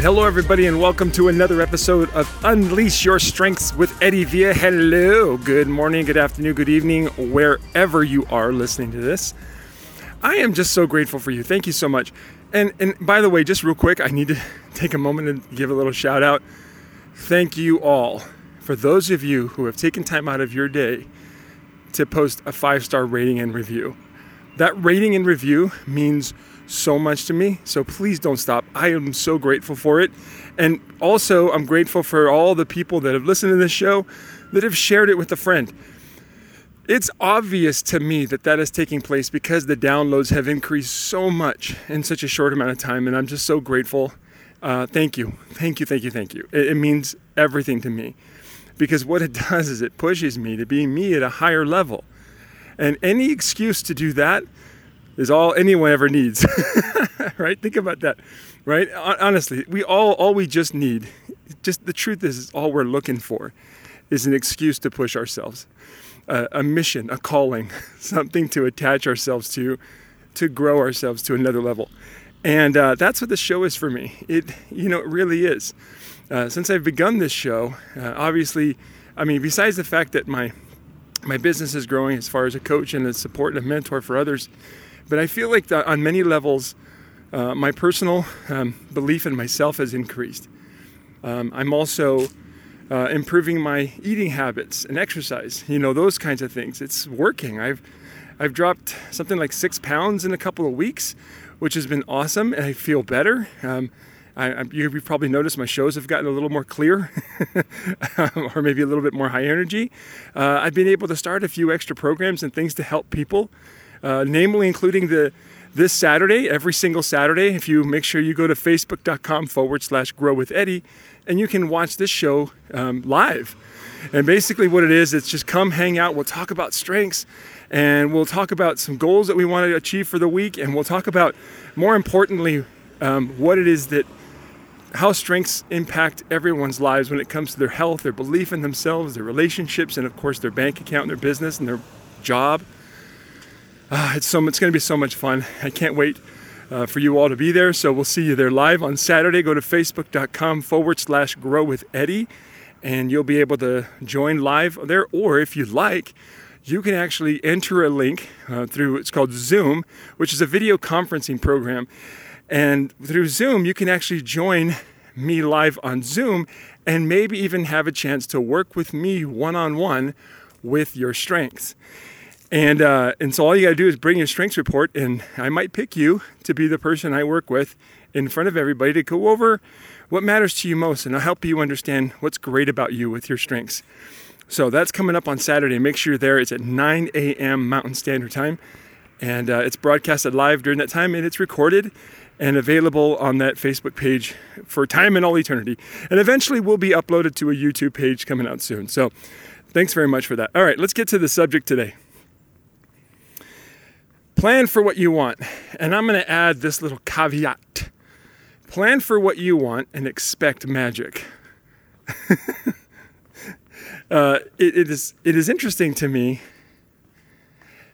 right, hello everybody, and welcome to another episode of Unleash Your Strengths with Eddie Villa. Hello, good morning, good afternoon, good evening, wherever you are listening to this. I am just so grateful for you. Thank you so much. And and by the way, just real quick, I need to take a moment and give a little shout out. Thank you all for those of you who have taken time out of your day to post a five star rating and review. That rating and review means so much to me. So please don't stop. I am so grateful for it. And also, I'm grateful for all the people that have listened to this show that have shared it with a friend. It's obvious to me that that is taking place because the downloads have increased so much in such a short amount of time. And I'm just so grateful. Uh, thank you. Thank you. Thank you. Thank you. It, it means everything to me because what it does is it pushes me to be me at a higher level. And any excuse to do that is all anyone ever needs. right? Think about that. Right? Honestly, we all all we just need, just the truth is, is all we're looking for is an excuse to push ourselves. Uh, a mission, a calling, something to attach ourselves to, to grow ourselves to another level. And uh, that's what the show is for me. It, you know, it really is. Uh, since I've begun this show, uh, obviously, I mean, besides the fact that my my business is growing as far as a coach and a support and a mentor for others, but I feel like on many levels, uh, my personal um, belief in myself has increased. Um, I'm also uh, improving my eating habits and exercise. You know those kinds of things. It's working. I've I've dropped something like six pounds in a couple of weeks, which has been awesome, and I feel better. Um, I, you've probably noticed my shows have gotten a little more clear, or maybe a little bit more high energy. Uh, I've been able to start a few extra programs and things to help people uh, namely including the this Saturday, every single Saturday. If you make sure you go to facebook.com forward slash grow with Eddie, and you can watch this show um, live. And basically, what it is, it's just come hang out. We'll talk about strengths and we'll talk about some goals that we want to achieve for the week. And we'll talk about, more importantly, um, what it is that how strengths impact everyone's lives when it comes to their health, their belief in themselves, their relationships, and of course, their bank account, and their business, and their job. Uh, it's so it's going to be so much fun. I can't wait uh, for you all to be there. So we'll see you there live on Saturday. Go to facebook.com forward slash grow with Eddie, and you'll be able to join live there. Or if you'd like, you can actually enter a link uh, through it's called Zoom, which is a video conferencing program. And through Zoom, you can actually join me live on Zoom and maybe even have a chance to work with me one on one with your strengths. And, uh, and so all you got to do is bring your strengths report, and I might pick you to be the person I work with in front of everybody to go over what matters to you most, and I'll help you understand what's great about you with your strengths. So that's coming up on Saturday. Make sure you're there. It's at 9 a.m. Mountain Standard Time, and uh, it's broadcasted live during that time, and it's recorded and available on that Facebook page for time and all eternity. And eventually will be uploaded to a YouTube page coming out soon. So thanks very much for that. All right, let's get to the subject today. Plan for what you want. And I'm going to add this little caveat plan for what you want and expect magic. uh, it, it, is, it is interesting to me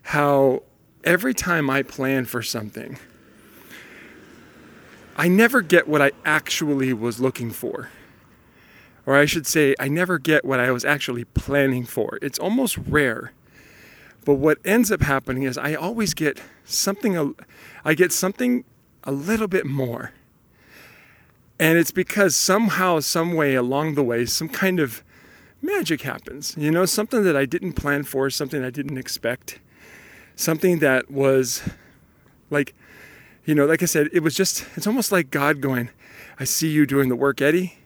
how every time I plan for something, I never get what I actually was looking for. Or I should say, I never get what I was actually planning for. It's almost rare but what ends up happening is I always get something, I get something a little bit more. And it's because somehow, some way along the way, some kind of magic happens. You know, something that I didn't plan for, something I didn't expect, something that was like, you know, like I said, it was just, it's almost like God going, I see you doing the work, Eddie.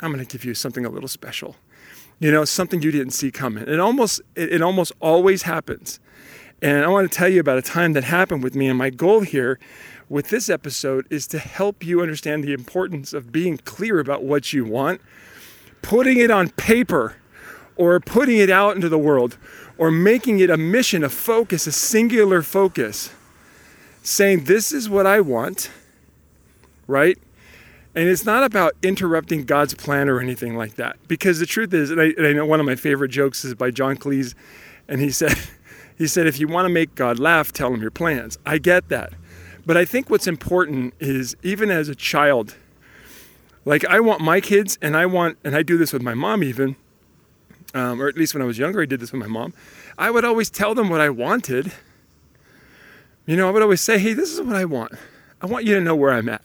I'm going to give you something a little special you know, something you didn't see coming. It almost it, it almost always happens. And I want to tell you about a time that happened with me. And my goal here with this episode is to help you understand the importance of being clear about what you want, putting it on paper, or putting it out into the world, or making it a mission, a focus, a singular focus, saying, This is what I want, right? And it's not about interrupting God's plan or anything like that. Because the truth is, and I, and I, know one of my favorite jokes is by John Cleese, and he said, he said, if you want to make God laugh, tell him your plans. I get that. But I think what's important is even as a child, Like I want my kids, and I want, and I do this with my mom even, um, or at least when I was younger, I did this with my mom. I would always tell them what I wanted. You know, I would always say, "Hey, this is what I want. I want you to know where I'm at."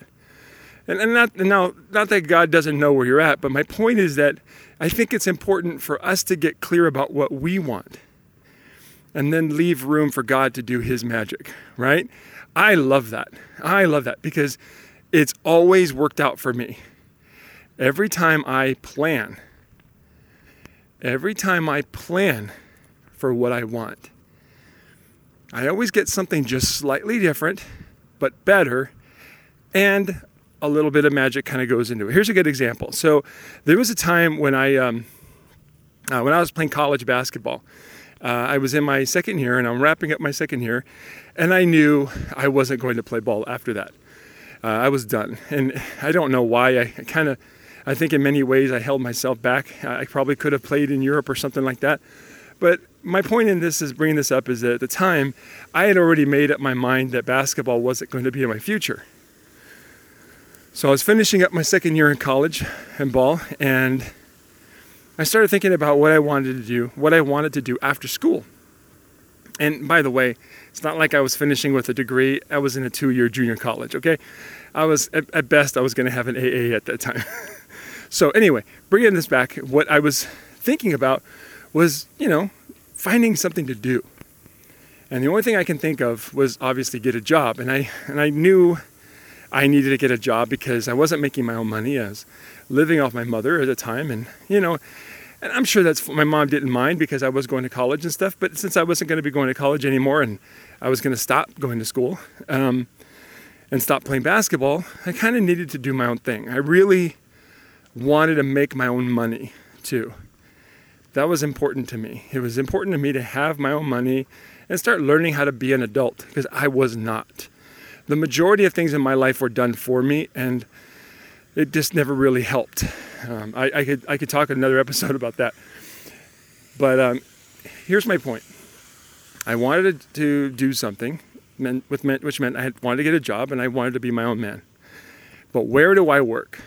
And, and not now, not that God doesn't know where you're at, but my point is that I think it's important for us to get clear about what we want, and then leave room for God to do His magic. Right? I love that. I love that because it's always worked out for me. Every time I plan, every time I plan for what I want, I always get something just slightly different, but better, and a little bit of magic kind of goes into it. Here's a good example. So there was a time when I um, uh, when I was playing college basketball. Uh, I was in my second year, and I'm wrapping up my second year, and I knew I wasn't going to play ball after that. Uh, I was done, and I don't know why. I kind of I think in many ways I held myself back. I probably could have played in Europe or something like that. But my point in this is bringing this up is that at the time I had already made up my mind that basketball wasn't going to be in my future. So I was finishing up my second year in college and ball, and I started thinking about what I wanted to do, what I wanted to do after school. And by the way, it's not like I was finishing with a degree. I was in a two-year junior college. Okay, I was at, at best I was going to have an AA at that time. So, anyway, bringing this back, what I was thinking about was, you know, finding something to do. And the only thing I can think of was obviously get a job. And I, and I knew I needed to get a job because I wasn't making my own money. I was living off my mother at the time. And, you know, and I'm sure that's my mom didn't mind because I was going to college and stuff. But since I wasn't going to be going to college anymore and I was going to stop going to school um, and stop playing basketball, I kind of needed to do my own thing. I really wanted to make my own money too. That was important to me. It was important to me to have my own money and start learning how to be an adult because I was not. The majority of things in my life were done for me and it just never really helped. Um, I, I, could I could talk another episode about that. But um, here's my point. I wanted to do something, which meant I wanted to get a job and I wanted to be my own man. But where do I work?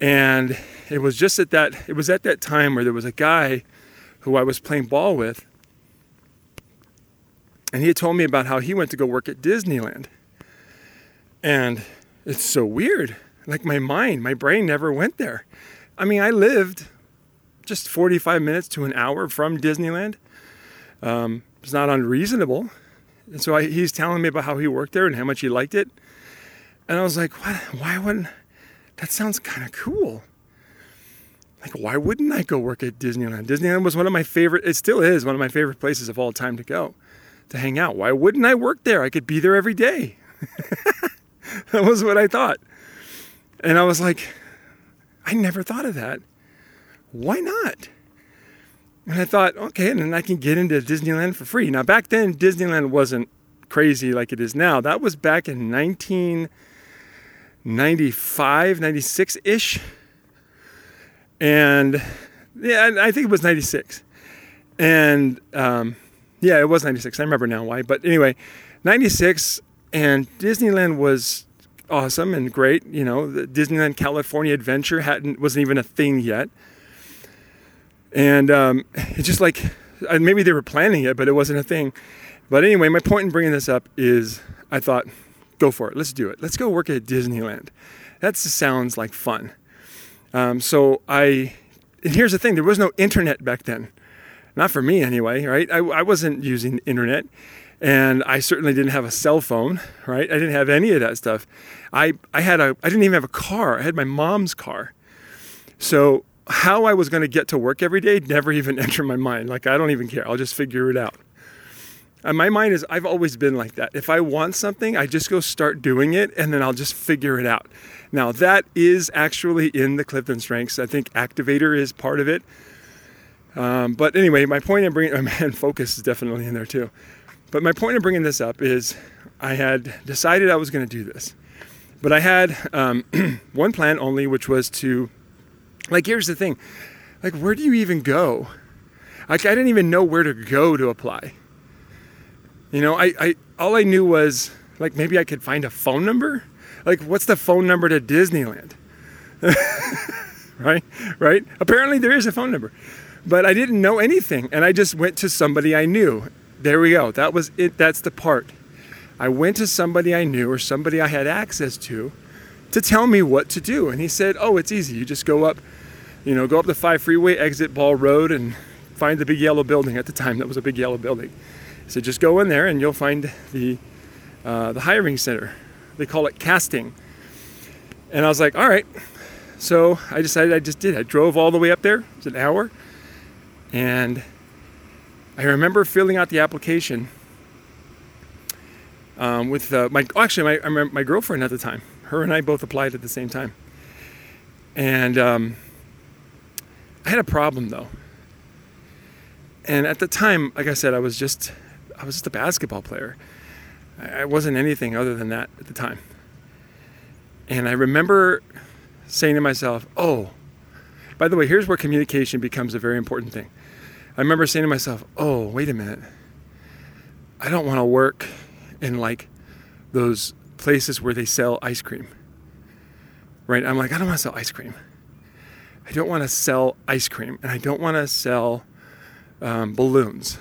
And it was just at that it was at that time where there was a guy who I was playing ball with and he had told me about how he went to go work at Disneyland. And it's so weird. Like my mind, my brain never went there. I mean, I lived just 45 minutes to an hour from Disneyland. Um, it's not unreasonable. And so I, he's telling me about how he worked there and how much he liked it. And I was like, what? Why wouldn't that sounds kind of cool. Like, why wouldn't I go work at Disneyland? Disneyland was one of my favorite, it still is one of my favorite places of all time to go, to hang out. Why wouldn't I work there? I could be there every day. that was what I thought. And I was like, I never thought of that. Why not? And I thought, okay, and then I can get into Disneyland for free. Now, back then, Disneyland wasn't crazy like it is now. That was back in 19- 95, 96 ish. And yeah, I think it was 96. And um, yeah, it was 96. I remember now why. But anyway, 96 and Disneyland was awesome and great. You know, the Disneyland California Adventure hadn't wasn't even a thing yet. And um, it's just like maybe they were planning it, but it wasn't a thing. But anyway, my point in bringing this up is I thought go for it. Let's do it. Let's go work at Disneyland. That sounds like fun. Um, so I, and here's the thing: there was no internet back then, not for me anyway. Right? I, I wasn't using internet, and I certainly didn't have a cell phone. Right? I didn't have any of that stuff. I I had a I didn't even have a car. I had my mom's car. So how I was going to get to work every day never even entered my mind. Like I don't even care. I'll just figure it out. And my mind is, I've always been like that. If I want something, I just go start doing it and then I'll just figure it out. Now, that is actually in the Clifton Strengths. I think Activator is part of it. Um, but anyway, my point in bringing, man, focus is definitely in there too. But my point in bringing this up is I had decided I was going to do this. But I had um, one plan only, which was to, like, here's the thing like, where do you even go? Like, I didn't even know where to go to apply. You know, I, I all I knew was like maybe I could find a phone number. Like, what's the phone number to Disneyland? right? Right? Apparently, there is a phone number. But I didn't know anything. And I just went to somebody I knew. There we go. That was it. That's the part. I went to somebody I knew or somebody I had access to to tell me what to do. And he said, Oh, it's easy. You just go up, you know, go up the 5 freeway, exit Ball Road, and find the big yellow building. At the time, that was a big yellow building. Said, Just go in there and you'll find the, uh, the hiring center. They call it casting. And I was like, All right. So I decided I just did. I drove all the way up there. It was an hour. And I remember filling out the application um, with uh, my actually my my girlfriend at the time. Her and I both applied at the same time, and um, I had a problem though. And at the time, like I said, I was just I was just a basketball player. I wasn't anything other than that at the time. And I remember saying to myself, "Oh, by the way, here's where communication becomes a very important thing." I remember saying to myself, "Oh, wait a minute. I don't want to work in like those places where they sell ice cream. Right? I'm like, I don't want to sell ice cream. I don't want to sell ice cream, and I don't want to sell um, balloons.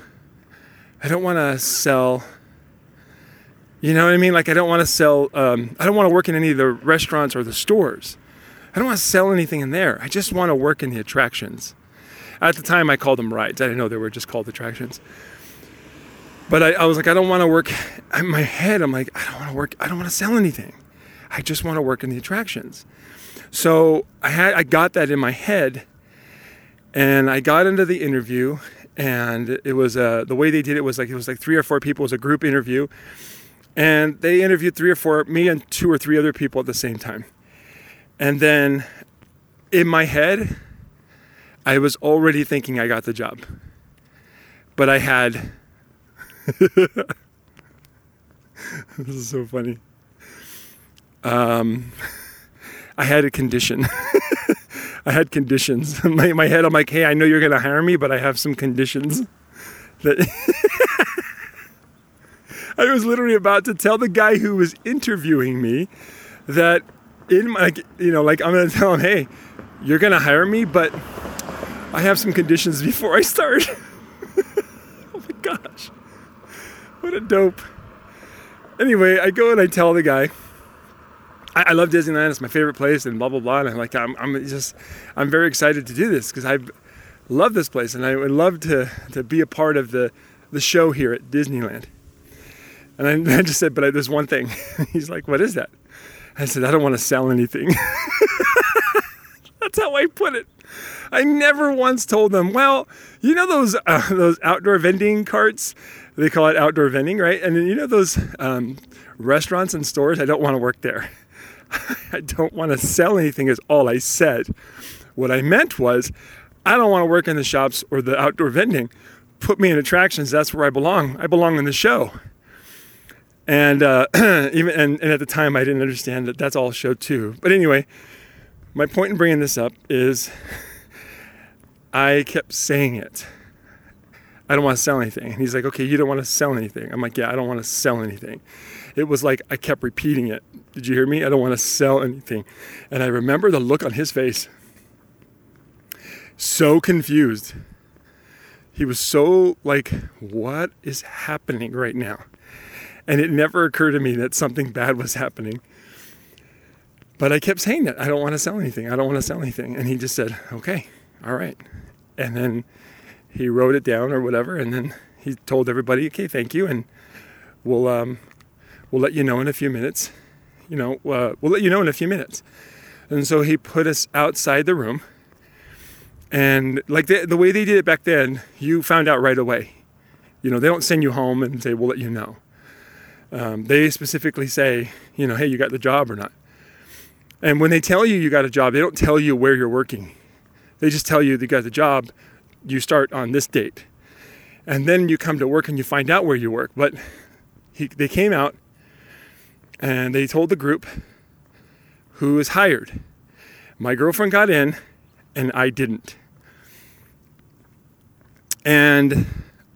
I don't want to sell. You know what I mean? Like, I don't want to sell. Um, I don't want to work in any of the restaurants or the stores. I don't want to sell anything in there. I just want to work in the attractions. At the time, I called them rides. I didn't know they were just called attractions. But I, I was like, I don't want to work. In my head, I'm like, I don't want to work. I don't want to sell anything. I just want to work in the attractions. So I had, I got that in my head, and I got into the interview, and it was uh, the way they did it was like it was like three or four people. It was a group interview, and they interviewed three or four, me and two or three other people at the same time. And then in my head, I was already thinking I got the job. But I had this is so funny. Um, I had a condition. I had conditions. my, my head, I'm like, hey, I know you're going to hire me, but I have some conditions. That I was literally about to tell the guy who was interviewing me that in my, you know, like I'm to tell him, hey, you're to hire me, but I have some conditions before I start. oh my gosh. What a dope. Anyway, I go and I tell the guy, I, I love Disneyland. It's my favorite place, and blah blah blah. And I'm like, I'm, I'm just, I'm very excited to do this because I love this place, and I would love to to be a part of the the show here at Disneyland. And I, I just said, but there's one thing. He's like, what is that? I said, I don't want to sell anything. That's how I put it. I never once told them, well, you know those uh, those outdoor vending carts they call it outdoor vending, right? And then, you know those um, restaurants and stores, I don't want to work there. I don't want to sell anything, is all I said. What I meant was, I don't want to work in the shops or the outdoor vending. Put me in attractions, that's where I belong. I belong in the show. And uh, even and, and at the time, I didn't understand that that's all show too. But anyway, my point in bringing this up is I kept saying it. I don't want to sell anything. And he's like, okay, you don't want to sell anything. I'm like, yeah, I don't want to sell anything. It was like I kept repeating it. Did you hear me? I don't want to sell anything. And I remember the look on his face. So confused. He was so like, what is happening right now? And it never occurred to me that something bad was happening. But I kept saying that. I don't want to sell anything. I don't want to sell anything. And he just said, okay, all right. And then he wrote it down or whatever, and then he told everybody, "Okay, thank you, and we'll um, we'll let you know in a few minutes. You know, uh, we'll let you know in a few minutes." And so he put us outside the room, and like the, the way they did it back then, you found out right away. You know, they don't send you home and say, "We'll let you know." Um, they specifically say, you know, "Hey, you got the job or not?" And when they tell you you got a job, they don't tell you where you're working. They just tell you you got the job you start on this date. And then you come to work and you find out where you work. But he, they came out and they told the group who was hired. My girlfriend got in and I didn't. And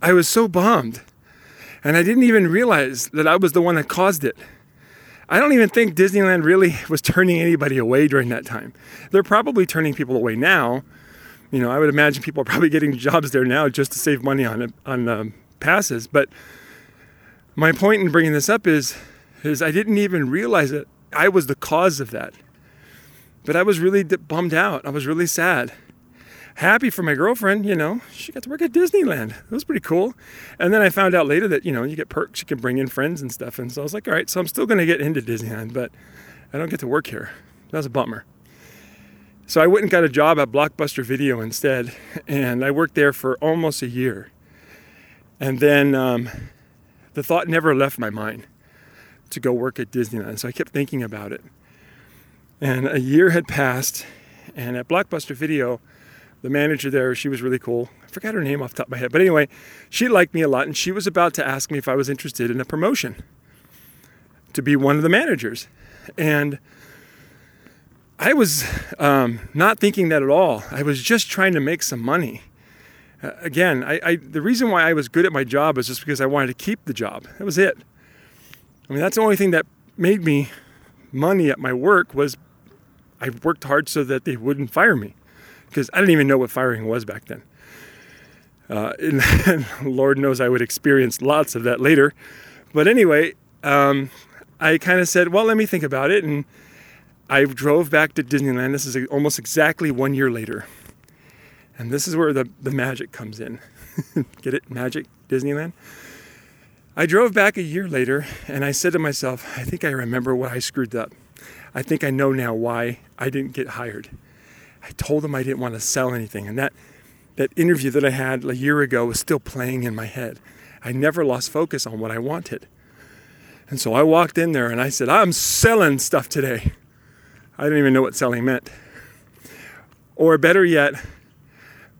I was so bummed. And I didn't even realize that I was the one that caused it. I don't even think Disneyland really was turning anybody away during that time. They're probably turning people away now. You know, I would imagine people are probably getting jobs there now just to save money on on um, passes. But my point in bringing this up is, is I didn't even realize that I was the cause of that. But I was really bummed out. I was really sad happy for my girlfriend, you know, she got to work at Disneyland. It was pretty cool. And then I found out later that, you know, you get perks, you can bring in friends and stuff. And so I was like, all right, so I'm still going to get into Disneyland, but I don't get to work here. That was a bummer. So I went and got a job at Blockbuster Video instead, and I worked there for almost a year. And then um, the thought never left my mind to go work at Disneyland. So I kept thinking about it. And a year had passed, and at Blockbuster Video, the manager there, she was really cool. I forgot her name off the top of my head. But anyway, she liked me a lot and she was about to ask me if I was interested in a promotion to be one of the managers. And I was um, not thinking that at all. I was just trying to make some money. Uh, again, I, I, the reason why I was good at my job is just because I wanted to keep the job. That was it. I mean, that's the only thing that made me money at my work was I worked hard so that they wouldn't fire me because I didn't even know what firing was back then. Uh, and, Lord knows I would experience lots of that later. But anyway, um, I kind of said, well, let me think about it. And I drove back to Disneyland. This is almost exactly one year later. And this is where the, the magic comes in. Get it? Magic? Disneyland? I drove back a year later and I said to myself, I think I remember what I screwed up. I think I know now why I didn't get hired. I told them I didn't want to sell anything. And that, that interview that I had a year ago was still playing in my head. I never lost focus on what I wanted. And so I walked in there and I said, I'm selling stuff today. I didn't even know what selling meant. Or better yet,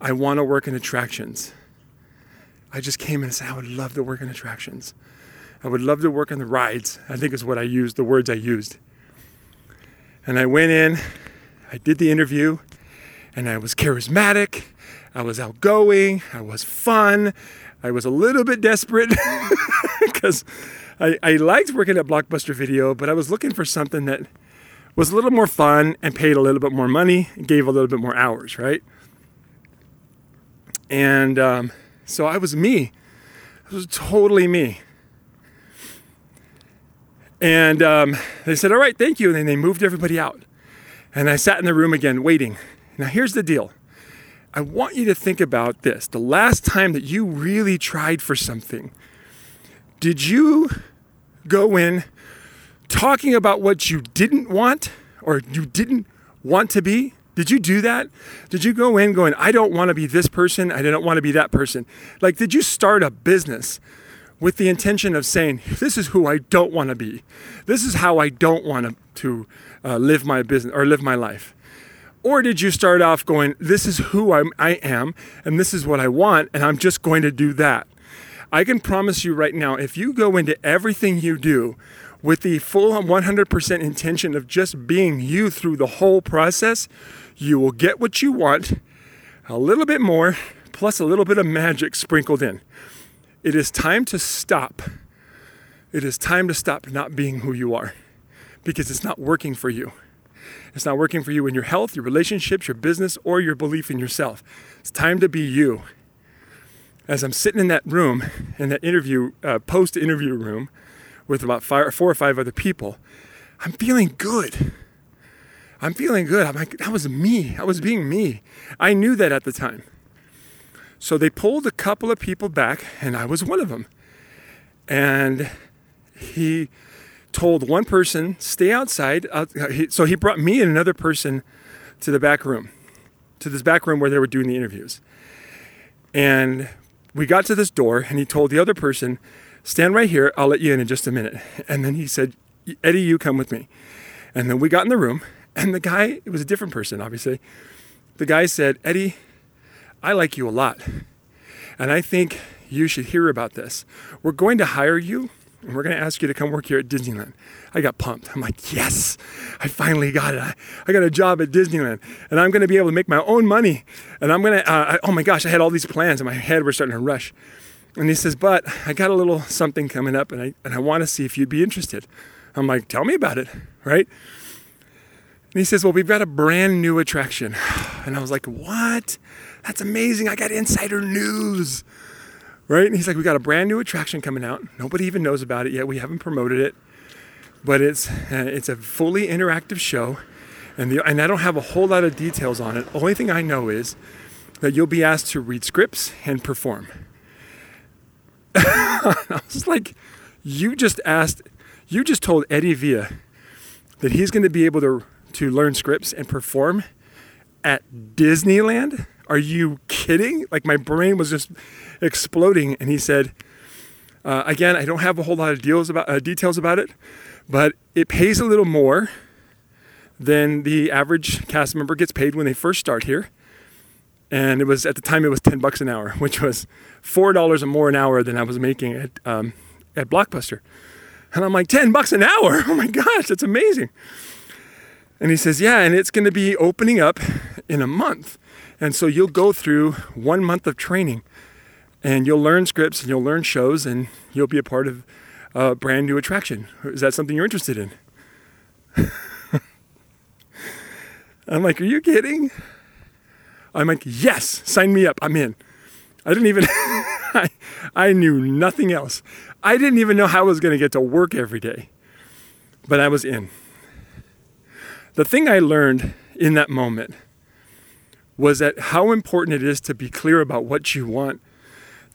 I want to work in attractions. I just came and said, I would love to work in attractions. I would love to work on the rides. I think is what I used, the words I used. And I went in, I did the interview, and I was charismatic, I was outgoing, I was fun, I was a little bit desperate because I, I liked working at Blockbuster Video, but I was looking for something that was a little more fun and paid a little bit more money and gave a little bit more hours, right? And um, so I was me. It was totally me. And um, they said, All right, thank you. And then they moved everybody out. And I sat in the room again, waiting. Now, here's the deal I want you to think about this. The last time that you really tried for something, did you go in talking about what you didn't want or you didn't want to be? Did you do that? Did you go in going, I don't want to be this person, I don't want to be that person? Like, did you start a business with the intention of saying, This is who I don't want to be? This is how I don't want to uh, live my business or live my life? Or did you start off going, this is who I'm, I am, and this is what I want, and I'm just going to do that? I can promise you right now, if you go into everything you do with the full 100% intention of just being you through the whole process, you will get what you want, a little bit more, plus a little bit of magic sprinkled in. It is time to stop. It is time to stop not being who you are because it's not working for you. It's not working for you in your health, your relationships, your business, or your belief in yourself. It's time to be you. As I'm sitting in that room, in that interview, uh, post interview room, with about five, four or five other people, I'm feeling good. I'm feeling good. I'm like, that was me. I was being me. I knew that at the time. So they pulled a couple of people back, and I was one of them. And he told one person, stay outside. Uh, so he brought me and another person to the back room, to this back room where they were doing the interviews. And we got to this door, and he told the other person, stand right here. I'll let you in in just a minute. And then he said, Eddie, you come with me. And then we got in the room, and the guy, it was a different person, obviously. The guy said, Eddie, I like you a lot. And I think you should hear about this. We're going to hire you and we're going to ask you to come work here at Disneyland. I got pumped. I'm like, yes, I finally got it. I, I got a job at Disneyland and I'm going to be able to make my own money. And I'm going to, uh, oh my gosh, I had all these plans and my head was starting to rush. And he says, but I got a little something coming up and I, and I want to see if you'd be interested. I'm like, tell me about it, right? And he says, well, we've got a brand new attraction. And I was like, what? That's amazing. I got insider news, right? And he's like, we got a brand new attraction coming out. Nobody even knows about it yet. We haven't promoted it, but it's uh, it's a fully interactive show, and the and I don't have a whole lot of details on it. The Only thing I know is that you'll be asked to read scripts and perform. I was like, you just asked, you just told Eddie Villa that he's going to be able to to learn scripts and perform at Disneyland? Are you kidding? Like my brain was just exploding. And he said, uh, again, I don't have a whole lot of deals about uh, details about it, but it pays a little more than the average cast member gets paid when they first start here. And it was at the time it was ten bucks an hour, which was four dollars more an hour than I was making at um, at Blockbuster. And I'm like, ten bucks an hour? Oh my gosh, that's amazing. And he says, Yeah, and it's going to be opening up in a month. And so you'll go through one month of training and you'll learn scripts and you'll learn shows and you'll be a part of a brand new attraction. Is that something you're interested in? I'm like, Are you kidding? I'm like, Yes, sign me up. I'm in. I didn't even, I, I knew nothing else. I didn't even know how I was going to get to work every day, but I was in. The thing I learned in that moment was that how important it is to be clear about what you want,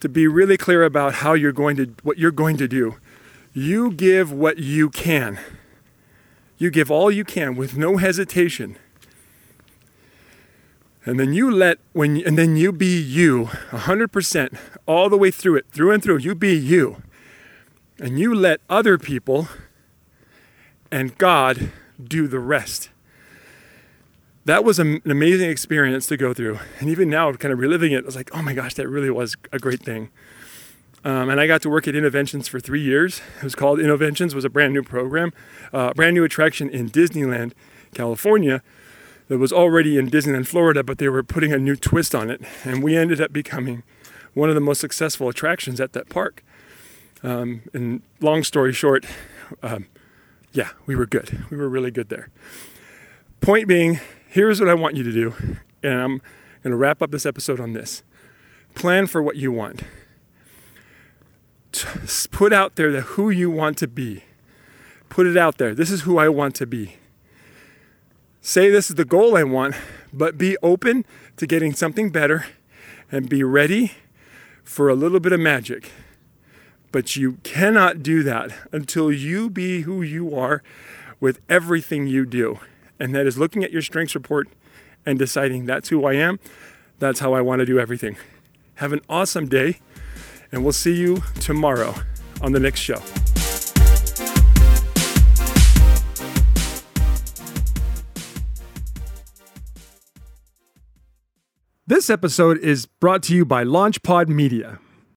to be really clear about how you're going to what you're going to do. You give what you can. You give all you can with no hesitation. And then you let when and then you be you 100% all the way through it, through and through. You be you. And you let other people and God do the rest that was an amazing experience to go through. And even now, kind of reliving it, I was like, oh my gosh, that really was a great thing. Um, and I got to work at Innoventions for three years. It was called Innoventions, was a brand new program, uh, brand new attraction in Disneyland, California, that was already in Disneyland, Florida, but they were putting a new twist on it. And we ended up becoming one of the most successful attractions at that park. Um, and long story short, um, yeah, we were good. We were really good there. Point being, here's what I want you to do. And I'm going to wrap up this episode on this plan for what you want. Put out there the who you want to be. Put it out there. This is who I want to be. Say this is the goal I want, but be open to getting something better and be ready for a little bit of magic. But you cannot do that until you be who you are with everything you do and that is looking at your strengths report and deciding that's who I am, that's how I want to do everything. Have an awesome day, and we'll see you tomorrow on the next show. This episode is brought to you by LaunchPod Media.